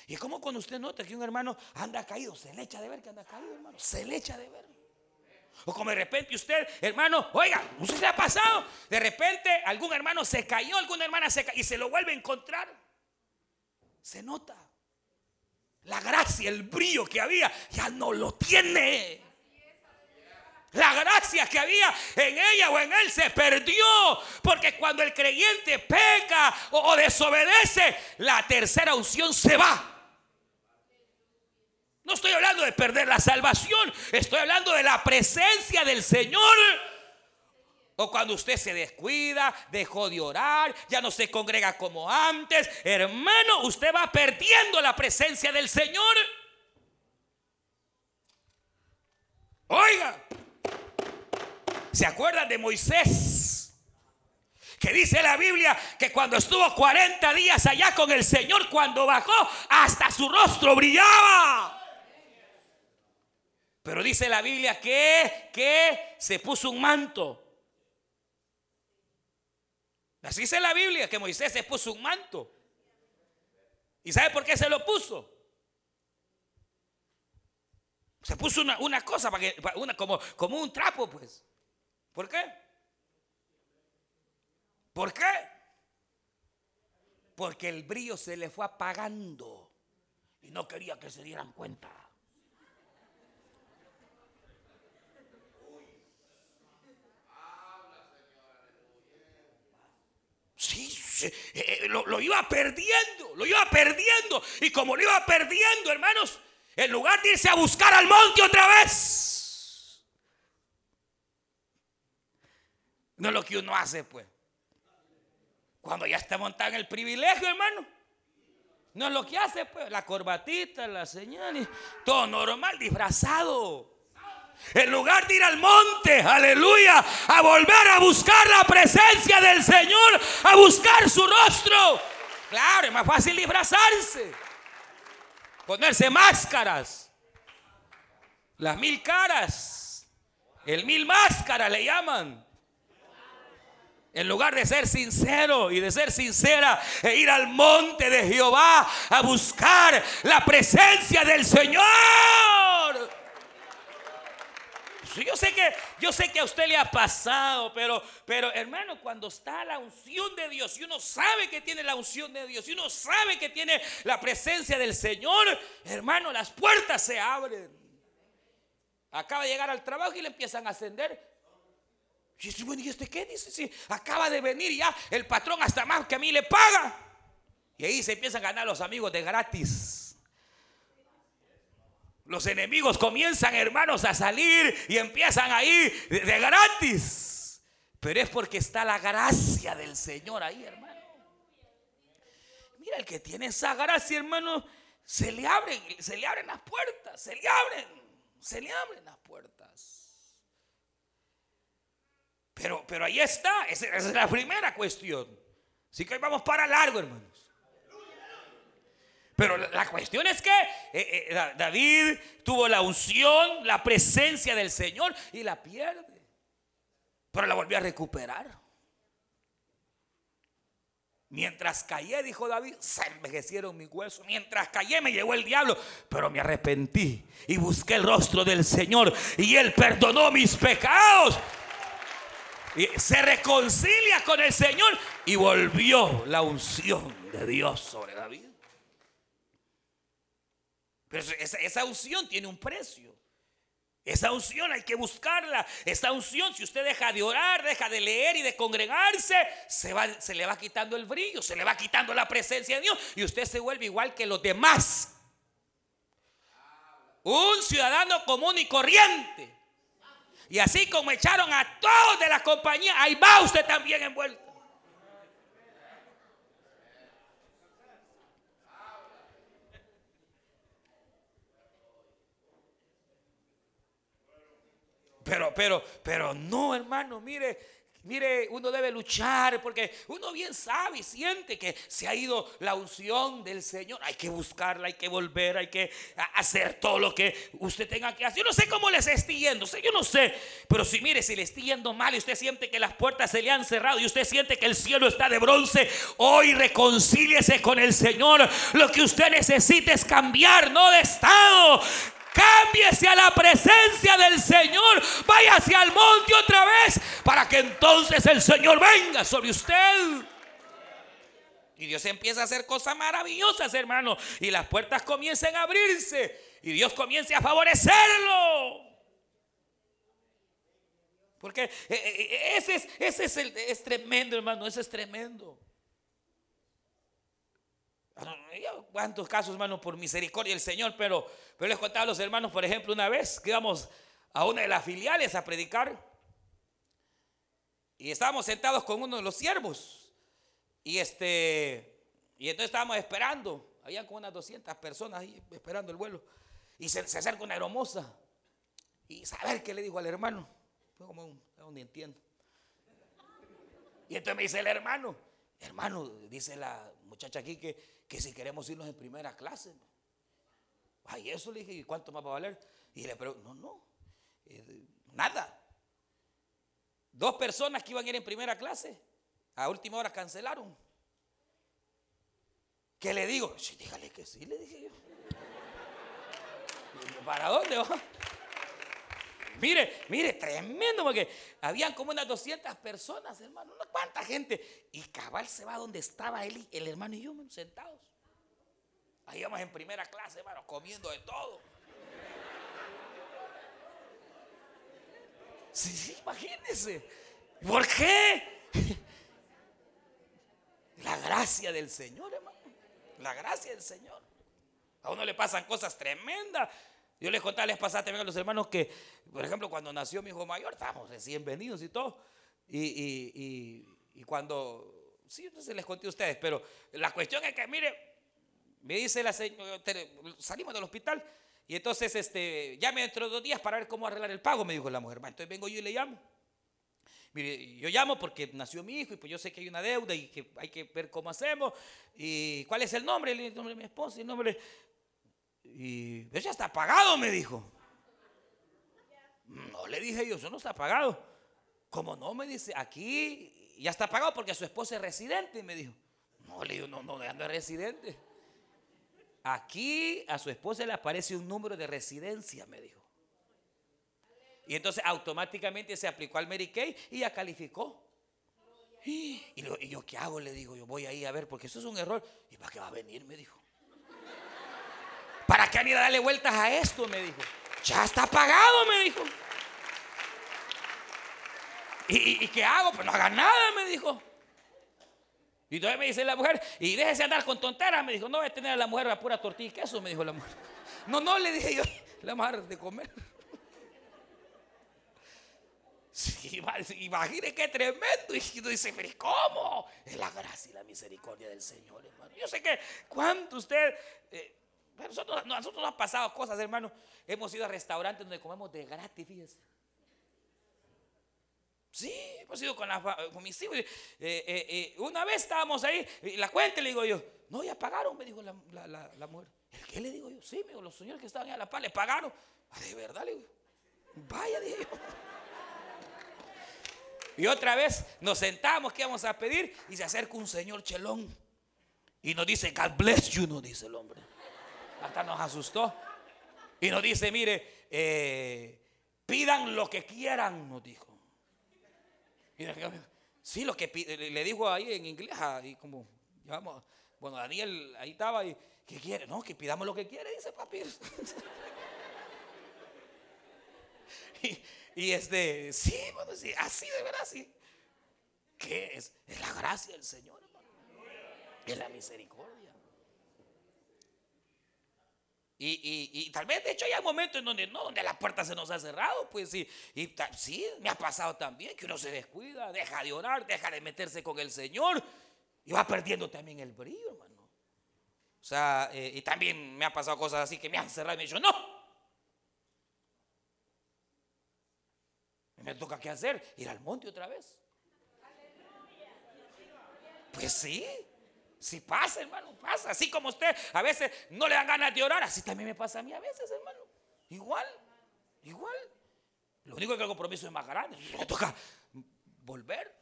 [SPEAKER 2] Y como cuando usted nota que un hermano anda caído, se le echa de ver que anda caído, hermano. Se le echa de ver. O como de repente usted, hermano, oiga, no se ha pasado. De repente algún hermano se cayó, alguna hermana se cayó y se lo vuelve a encontrar. Se nota. La gracia, el brillo que había, ya no lo tiene. La gracia que había en ella o en él se perdió. Porque cuando el creyente peca o desobedece, la tercera unción se va. No estoy hablando de perder la salvación, estoy hablando de la presencia del Señor. O cuando usted se descuida, dejó de orar, ya no se congrega como antes. Hermano, usted va perdiendo la presencia del Señor. Oiga, ¿se acuerdan de Moisés? Que dice la Biblia que cuando estuvo 40 días allá con el Señor, cuando bajó, hasta su rostro brillaba. Pero dice la Biblia que, que se puso un manto. Así dice la Biblia que Moisés se puso un manto. ¿Y sabe por qué se lo puso? Se puso una, cosa para que, una, como, como un trapo, pues. ¿Por qué? ¿Por qué? Porque el brillo se le fue apagando y no quería que se dieran cuenta. Eh, eh, lo, iba perdiendo, lo iba perdiendo. Y como lo iba perdiendo, hermanos, en lugar de irse a buscar al monte otra vez, no es lo que uno hace, pues. Cuando ya está montado en el privilegio, hermano. No es lo que hace, pues, la corbatita, la señal, todo normal, disfrazado. En lugar de ir al monte, aleluya, a volver a buscar la presencia del Señor, a buscar su rostro. Claro, es más fácil disfrazarse, ponerse máscaras, las mil caras, el mil máscaras le llaman. En lugar de ser sincero y de ser sincera e ir al monte de Jehová a buscar la presencia del Señor. Yo sé que yo sé que a usted le ha pasado, pero pero hermano, cuando está la unción de Dios y uno sabe que tiene la unción de Dios y uno sabe que tiene la presencia del Señor, hermano, las puertas se abren. Acaba de llegar al trabajo y le empiezan a ascender y dice, bueno, ¿y este qué? Dice, sí, acaba de venir ya el patrón hasta más que a mí le paga. Y ahí se empiezan a ganar los amigos de gratis. Los enemigos comienzan, hermanos, a salir y empiezan ahí de, de gratis. Pero es porque está la gracia del Señor ahí, hermano. Mira, el que tiene esa gracia, hermano, se le abren, se le abren las puertas, se le abren, se le abren las puertas. Pero, pero ahí está, esa, es la primera cuestión. Así que hoy vamos para largo, hermanos. Pero la cuestión es que eh, eh, David tuvo la unción, la presencia del Señor y la pierde. Pero la volvió a recuperar. Mientras callé, dijo David, se envejecieron mis huesos. Mientras callé me llegó el diablo, pero me arrepentí y busqué el rostro del Señor y Él perdonó mis pecados se reconcilia con el Señor y volvió la unción de Dios sobre David. Pero esa, unción tiene un precio. Esa unción hay que buscarla. Esa unción, si usted deja de orar, deja de leer y de congregarse, se, va, se le va quitando el brillo, se le va quitando la presencia de Dios y usted se vuelve igual que los demás. Un ciudadano común y corriente. Y así como echaron a todos de la compañía, ahí va usted también envuelto. Pero, pero, pero no, hermano, mire, Mire, uno debe luchar porque uno bien sabe y siente que se ha ido la unción del Señor. Hay que buscarla, hay que volver, hay que hacer todo lo que usted tenga que hacer. Yo no sé cómo les esté yendo, yo no sé. Pero si mire, si le está yendo mal y usted siente que las puertas se le han cerrado y usted siente que el cielo está de bronce, hoy reconcíliese con el Señor. Lo que usted necesita es cambiar, no de estado. Cámbiese a la presencia del Señor. Vaya hacia el monte otra vez para que entonces el Señor venga sobre usted. Y Dios empieza a hacer cosas maravillosas, hermano. Y las puertas comiencen a abrirse. Y Dios comience a favorecerlo. Porque eh, eh, ese es, ese es, el, es tremendo, hermano. Ese es tremendo. ¿Cuántos casos, hermano, por misericordia del Señor? Pero, pero les contaba a los hermanos, por ejemplo, una vez que íbamos a una de las filiales a predicar y estábamos sentados con uno de los siervos y este y entonces estábamos esperando, había como unas 200 personas ahí esperando el vuelo y se, acerca una hermosa y saber qué le dijo al hermano, fue como un, no entiendo. Y entonces me dice el hermano, hermano, dice la muchacha aquí que que si queremos irnos en primera clase. Ay, eso le dije, ¿y cuánto más va a valer? Y le pregunto, no, no, eh, nada. Dos personas que iban a ir en primera clase, a última hora cancelaron. ¿Qué le digo? Sí, dígale que sí, le dije yo. ¿Para dónde va? Mire, mire, tremendo, porque habían como unas 200 personas, hermano, ¿no? ¿Cuánta gente? Y cabal se va donde estaba él, el hermano y yo, sentados. Ahí vamos en primera clase, hermano, comiendo de todo. Sí, sí, imagínense. ¿Por qué? La gracia del Señor, hermano. La gracia del Señor. A uno le pasan cosas tremendas. Yo les contaba, les pasaba también a los hermanos que, por ejemplo, cuando nació mi hijo mayor, estábamos recién venidos y todo. Y, cuando, sí, no se les conté a ustedes, pero la cuestión es que, mire, me dice la señora, salimos del hospital y entonces este, llame dentro de dos días para ver cómo arreglar el pago, me dijo la mujer. Entonces vengo yo y le llamo. Mire, yo llamo porque nació mi hijo y pues yo sé que hay una deuda y que hay que ver cómo hacemos. ¿Y cuál es el nombre? El nombre de mi esposa, el nombre. Y eso ya está pagado, me dijo. No le dije yo, eso no está pagado. ¿Cómo no? Me dice, aquí ya está pagado porque su esposa es residente, me dijo. No, le digo, no, no, no es residente. Aquí a su esposa le aparece un número de residencia, me dijo. Y entonces automáticamente se aplicó al Mary Kay y ya calificó. Y, yo, ¿qué hago? Le digo, yo voy ahí a ver, porque eso es un error. ¿Y para qué va a venir? Me dijo. ¿Para qué han ido a darle vueltas a esto? Me dijo. Ya está pagado, me dijo. ¿Y, qué hago? Pues no haga nada, me dijo. Y entonces me dice la mujer, y déjese andar con tonteras. Me dijo, no voy a tener a la mujer a pura tortilla y queso, me dijo la mujer. (laughs) No, no, le dije yo, (laughs) la mujer de comer. (laughs) Sí, imagine qué tremendo. Y dice, pero ¿cómo? Es la gracia y la misericordia del Señor, hermano. Yo sé que cuando usted... Eh, nosotros, nosotros nos han pasado cosas, hermano. Hemos ido a restaurantes donde comemos de gratis, fíjese. Sí, hemos ido con, con mis hijos. Eh, eh, eh, una vez estábamos ahí, y la cuenta le digo yo, no, ya pagaron, me dijo la, mujer. ¿El qué le digo yo? Sí, me dijo, los señores que estaban ahí a la paz le pagaron. Ah, de verdad, le digo, vaya, dije yo. Y otra vez nos sentamos, ¿qué vamos a pedir? Y se acerca un señor chelón. Y nos dice, God bless you, nos dice el hombre. Hasta nos asustó. Y nos dice, mire, pidan lo que quieran, nos dijo. Y sí, lo que le dijo ahí en inglés, y como, vamos, bueno, Daniel ahí estaba y, ¿qué quiere? No, que pidamos lo que quiere, dice papi. (laughs) y, este, sí, bueno, sí, así de verdad, sí. ¿Qué es? Es la gracia del Señor. Es la misericordia. Y, tal vez, de hecho, hay momentos en donde no, donde la puerta se nos ha cerrado, pues sí. Y sí, me ha pasado también que uno se descuida, deja de orar, deja de meterse con el Señor y va perdiendo también el brillo, hermano. O sea, eh, y también me ha pasado cosas así que me han cerrado y me han dicho, no. Y me toca qué hacer, ir al monte otra vez. Pues sí. Si pasa, hermano, pasa. Así como usted a veces no le dan ganas de orar, así también me pasa a mí a veces, hermano. Igual, igual. Lo único que el compromiso es más grande. Me toca volver.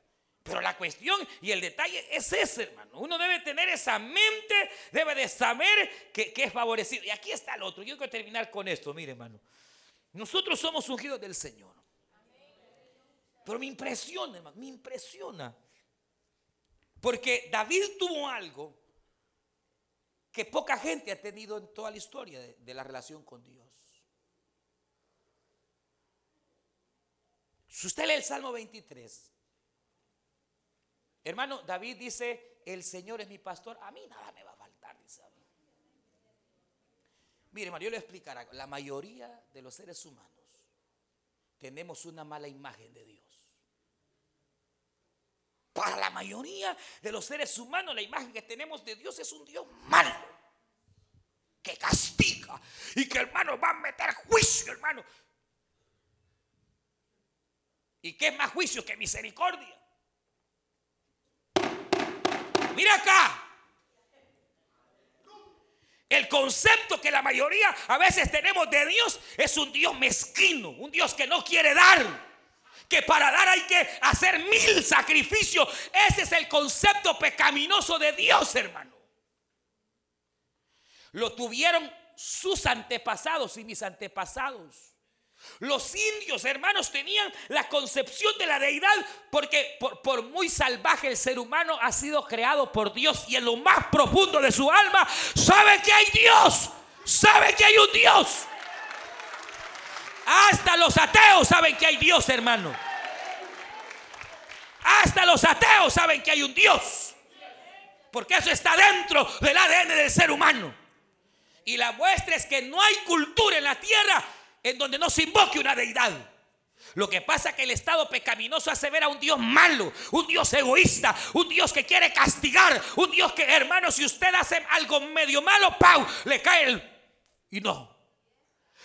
[SPEAKER 2] Pero la cuestión y el detalle es ese, hermano. Uno debe tener esa mente, debe de saber que, que es favorecido. Y aquí está el otro. Yo quiero terminar con esto, mire, hermano. Nosotros somos ungidos del Señor. Pero me impresiona, hermano, me impresiona porque David tuvo algo que poca gente ha tenido en toda la historia de, la relación con Dios. Si usted lee el Salmo 23, hermano, David dice, el Señor es mi pastor, a mí nada me va a faltar, dice. Mire, hermano, yo le explicaré, la mayoría de los seres humanos tenemos una mala imagen de Dios. Mayoría de los seres humanos, la imagen que tenemos de Dios es un Dios malo, que castiga y que hermano va a meter juicio, hermano. ¿Y qué es más juicio que misericordia? Mira acá. El concepto que la mayoría a veces tenemos de Dios es un Dios mezquino, un Dios que no quiere dar que para dar hay que hacer mil sacrificios. Ese es el concepto pecaminoso de Dios, hermano. Lo tuvieron sus antepasados y mis antepasados. Los indios, hermanos, tenían la concepción de la deidad porque por, muy salvaje el ser humano ha sido creado por Dios y en lo más profundo de su alma sabe que hay Dios, sabe que hay un Dios. Hasta los ateos saben que hay Dios, hermano. Hasta los ateos saben que hay un Dios. Porque eso está dentro del ADN del ser humano. Y la muestra es que no hay cultura en la tierra en donde no se invoque una deidad. Lo que pasa es que el estado pecaminoso hace ver a un Dios malo, un Dios egoísta, un Dios que quiere castigar, un Dios que, hermano, si usted hace algo medio malo, ¡pau! Le cae el... Y no.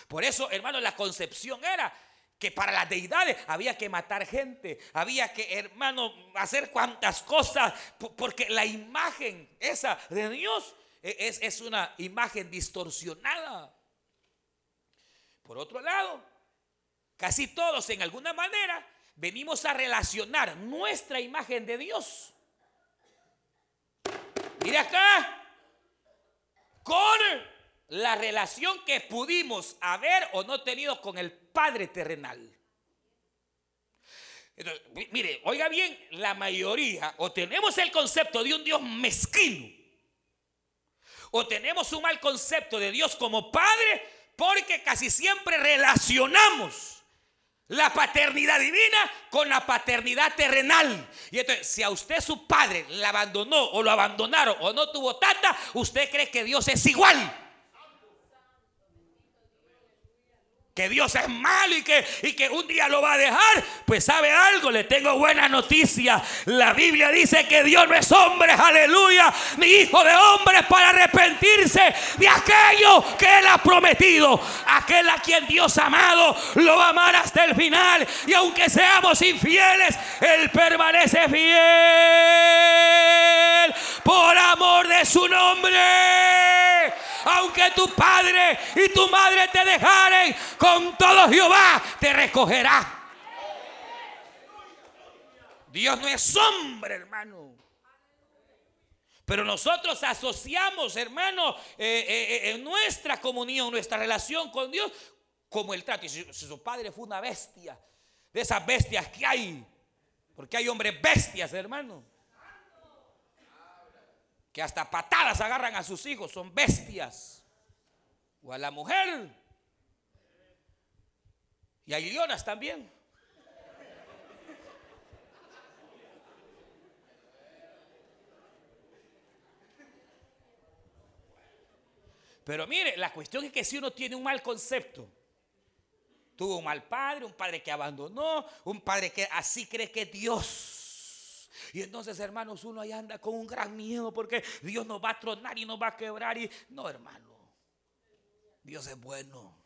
[SPEAKER 2] Por eso, hermano, la concepción era que para las deidades había que matar gente, había que, hermano, hacer cuantas cosas, porque la imagen esa de Dios e, es, es una imagen distorsionada. Por otro lado, casi todos en alguna manera venimos a relacionar nuestra imagen de Dios. Mira acá, con la relación que pudimos haber o no tenido con el Padre terrenal. mire, oiga bien, la mayoría o tenemos el concepto de un Dios mezquino o tenemos un mal concepto de Dios como Padre porque casi siempre relacionamos la paternidad divina con la paternidad terrenal. Y entonces, si a usted su padre le abandonó o lo abandonaron o no tuvo tata, usted cree que Dios es igual. Que Dios es malo y que, y que un día lo va a dejar, pues sabe algo, le tengo buena noticia. La Biblia dice que Dios no es hombre, aleluya, ni hijo de hombre para arrepentirse de aquello que Él ha prometido. Aquel a quien Dios ha amado lo va a amar hasta el final. Y aunque seamos infieles, Él permanece fiel por amor de su nombre aunque tu padre y tu madre te dejaren, con todo Jehová te recogerá. Dios no es hombre, hermano. Pero nosotros asociamos, hermano, eh, eh, eh, en nuestra comunión, nuestra relación con Dios, como el trato. Y si, su padre fue una bestia, de esas bestias que hay, porque hay hombres bestias, hermano que hasta patadas agarran a sus hijos, son bestias. O a la mujer. Y hay leonas también. Pero mire, la cuestión es que si uno tiene un mal concepto, tuvo un mal padre, un padre que abandonó, un padre que así cree que Dios y entonces, hermanos, uno ahí anda con un gran miedo porque Dios nos va a tronar y nos va a quebrar. Y no, hermano, Dios es bueno.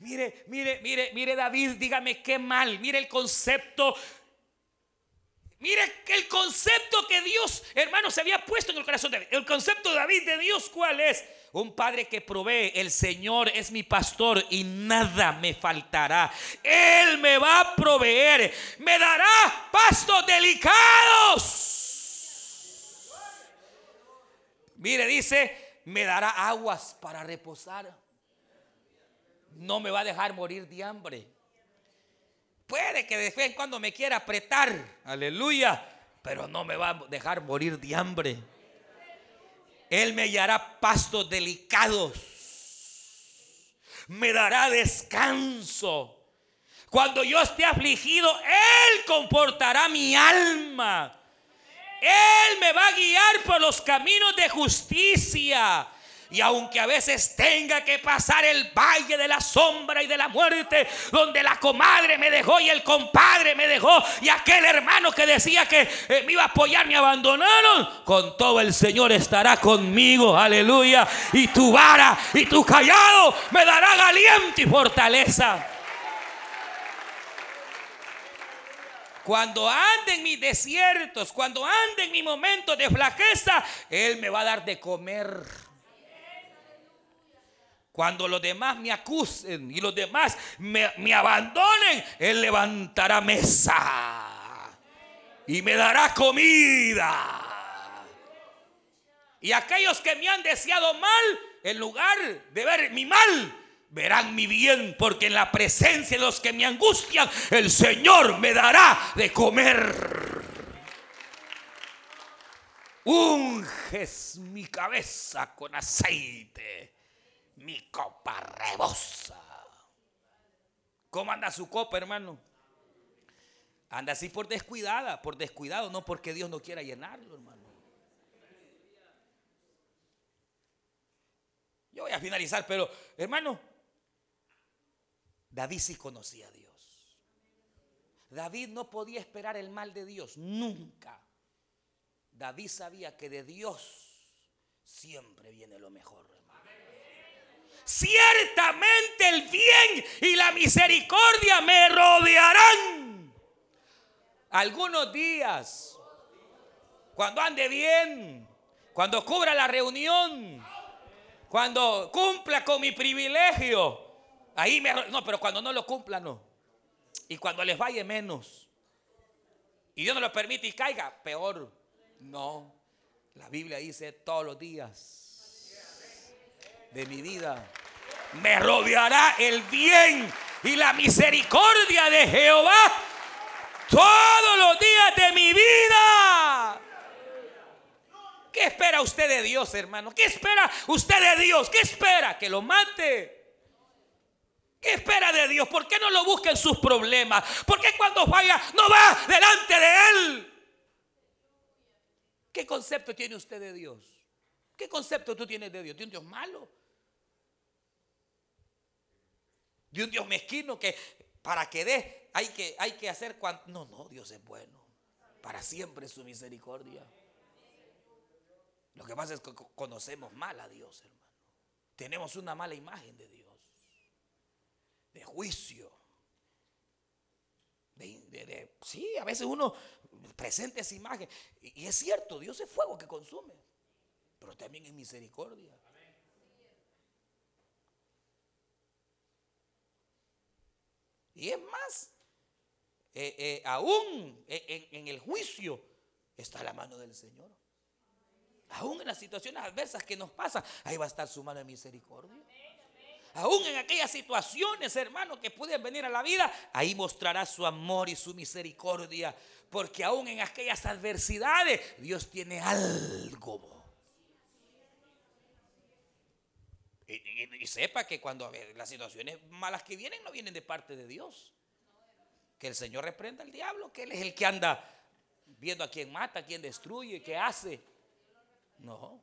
[SPEAKER 2] Mire, mire, mire, mire David, dígame qué mal. Mire el concepto. Mire el concepto que Dios, hermano, se había puesto en el corazón de David. El concepto de David de Dios, ¿cuál es? Un padre que provee, el Señor es mi pastor y nada me faltará. Él me va a proveer, me dará pastos delicados. Mire, dice, me dará aguas para reposar. No me va a dejar morir de hambre. Puede que de vez en cuando me quiera apretar, aleluya, pero no me va a dejar morir de hambre. Él me hallará pastos delicados. Me dará descanso. Cuando yo esté afligido, Él comportará mi alma. Él me va a guiar por los caminos de justicia y aunque a veces tenga que pasar el valle de la sombra y de la muerte, donde la comadre me dejó y el compadre me dejó, y aquel hermano que decía que eh, me iba a apoyar me abandonaron, con todo el Señor estará conmigo, aleluya. Y tu vara y tu callado me darán aliento y fortaleza. Cuando ande en mis desiertos, cuando ande en mi momento de flaqueza, Él me va a dar de comer. Cuando los demás me acusen y los demás me, abandonen, Él levantará mesa y me dará comida. Y aquellos que me han deseado mal, en lugar de ver mi mal, verán mi bien, porque en la presencia de los que me angustian, el Señor me dará de comer. Unges mi cabeza con aceite mi copa rebosa. ¿Cómo anda su copa, hermano? Anda así por descuidada, por descuidado, no porque Dios no quiera llenarlo, hermano. Yo voy a finalizar, pero hermano, David sí conocía a Dios. David no podía esperar el mal de Dios, nunca. David sabía que de Dios siempre viene lo mejor. Ciertamente el bien y la misericordia me rodearán. Algunos días, cuando ande bien, cuando cubra la reunión, cuando cumpla con mi privilegio, ahí me... No, pero cuando no lo cumpla, no. Y cuando les vaya menos. Y Dios no lo permite y caiga, peor. No. La Biblia dice todos los días de mi vida me rodeará el bien y la misericordia de Jehová todos los días de mi vida. ¿Qué espera usted de Dios, hermano? ¿Qué espera usted de Dios? ¿Qué espera? Que lo mate. ¿Qué espera de Dios? ¿Por qué no lo busca en sus problemas? ¿Por qué cuando vaya no va delante de Él? ¿Qué concepto tiene usted de Dios? ¿Qué concepto tú tienes de Dios? ¿De un Dios malo? ¿De un Dios mezquino que para que dé hay que, hay que hacer cuando... No, no, Dios es bueno. Para siempre su misericordia. Lo que pasa es que conocemos mal a Dios, hermano. Tenemos una mala imagen de Dios. De juicio. De, sí, a veces uno presenta esa imagen. Y es cierto, Dios es fuego que consume. Pero también es misericordia. Y es más, eh, eh, aún en, el juicio está la mano del Señor. Aún en las situaciones adversas que nos pasan, ahí va a estar su mano de misericordia. Aún en aquellas situaciones, hermano, que pueden venir a la vida, ahí mostrará su amor y su misericordia. Porque aún en aquellas adversidades, Dios tiene algo. Y, sepa que cuando las situaciones malas que vienen no vienen de parte de Dios. Que el Señor reprenda al diablo, que Él es el que anda viendo a quién mata, a quién destruye, qué hace. No.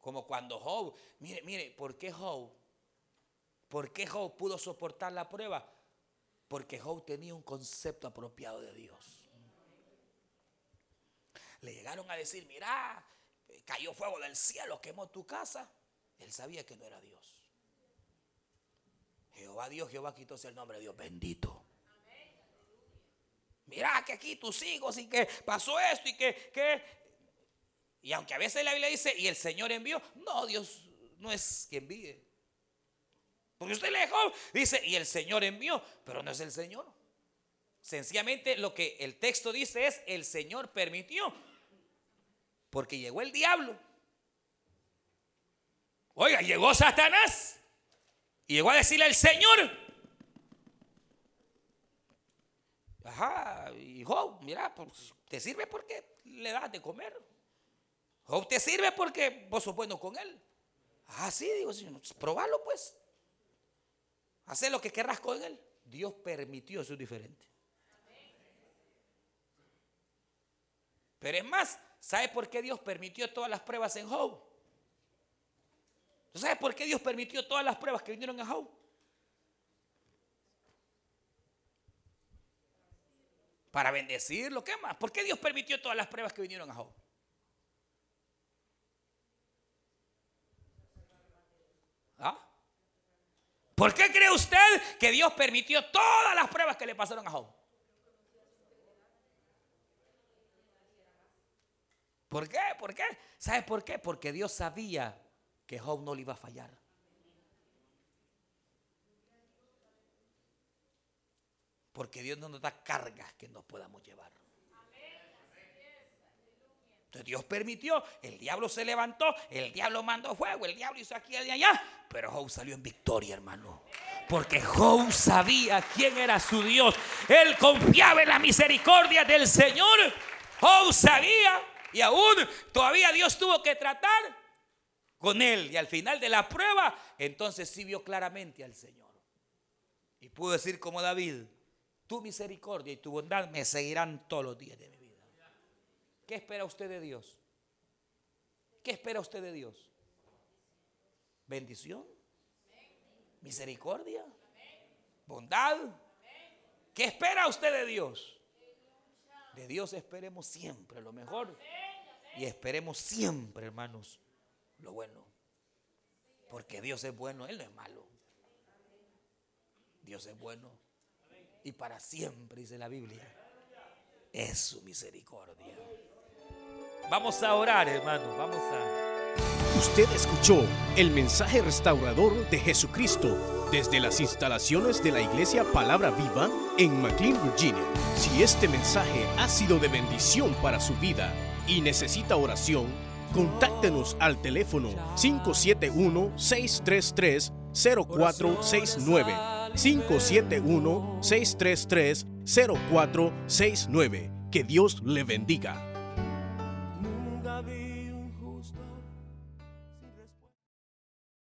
[SPEAKER 2] Como cuando Job, mire, mire, ¿por qué Job? ¿Por qué Job pudo soportar la prueba? Porque Job tenía un concepto apropiado de Dios. Le llegaron a decir, mira, cayó fuego del cielo, quemó tu casa. Él sabía que no era Dios. Jehová Dios, Jehová quitóse el nombre de Dios, bendito. Mira que aquí tus hijos y que pasó esto y que, que, y aunque a veces la Biblia dice, y el Señor envió, no, Dios no es que envíe. Porque usted le dejó, dice, y el Señor envió, pero no es el Señor. Sencillamente lo que el texto dice es, el Señor permitió. Porque llegó el diablo. Oiga, llegó Satanás. Y llegó a decirle al Señor. Ajá, y Job, mira, pues, te sirve porque le das de comer. Job te sirve porque vos sos bueno con él. Ah, sí, digo, pues, probalo pues. Haz lo que querrás con él. Dios permitió, eso es diferente. Pero es más, ¿Sabe por qué Dios permitió todas las pruebas en Job? ¿Sabe por qué Dios permitió todas las pruebas que vinieron a Job? Para bendecirlo, ¿qué más? ¿Por qué Dios permitió todas las pruebas que vinieron a Job? ¿Ah? ¿Por qué cree usted que Dios permitió todas las pruebas que le pasaron a Job? ¿Por qué? ¿Por qué? ¿Sabes por qué? Porque Dios sabía que Job no le iba a fallar. Porque Dios no nos da cargas que nos podamos llevar. Entonces Dios permitió, el diablo se levantó, el diablo mandó fuego, el diablo hizo aquí y allá, pero Job salió en victoria, hermano. Porque Job sabía quién era su Dios. Él confiaba en la misericordia del Señor. Job sabía y aún todavía Dios tuvo que tratar con él. Y al final de la prueba, entonces sí vio claramente al Señor. Y pudo decir como David, tu misericordia y tu bondad me seguirán todos los días de mi vida. ¿Qué espera usted de Dios? ¿Qué espera usted de Dios? ¿Bendición? misericordia, bondad. ¿Qué espera usted de Dios? De Dios esperemos siempre lo mejor. Y esperemos siempre, hermanos, lo bueno. Porque Dios es bueno, Él no es malo. Dios es bueno. Y para siempre, dice la Biblia, es su misericordia. Vamos a orar, hermanos. Vamos a...
[SPEAKER 1] Usted escuchó el mensaje restaurador de Jesucristo desde las instalaciones de la iglesia Palabra Viva en McLean, Virginia. Si este mensaje ha sido de bendición para su vida y necesita oración, contáctenos al teléfono 571-633-0469. 571-633-0469. Que Dios le bendiga.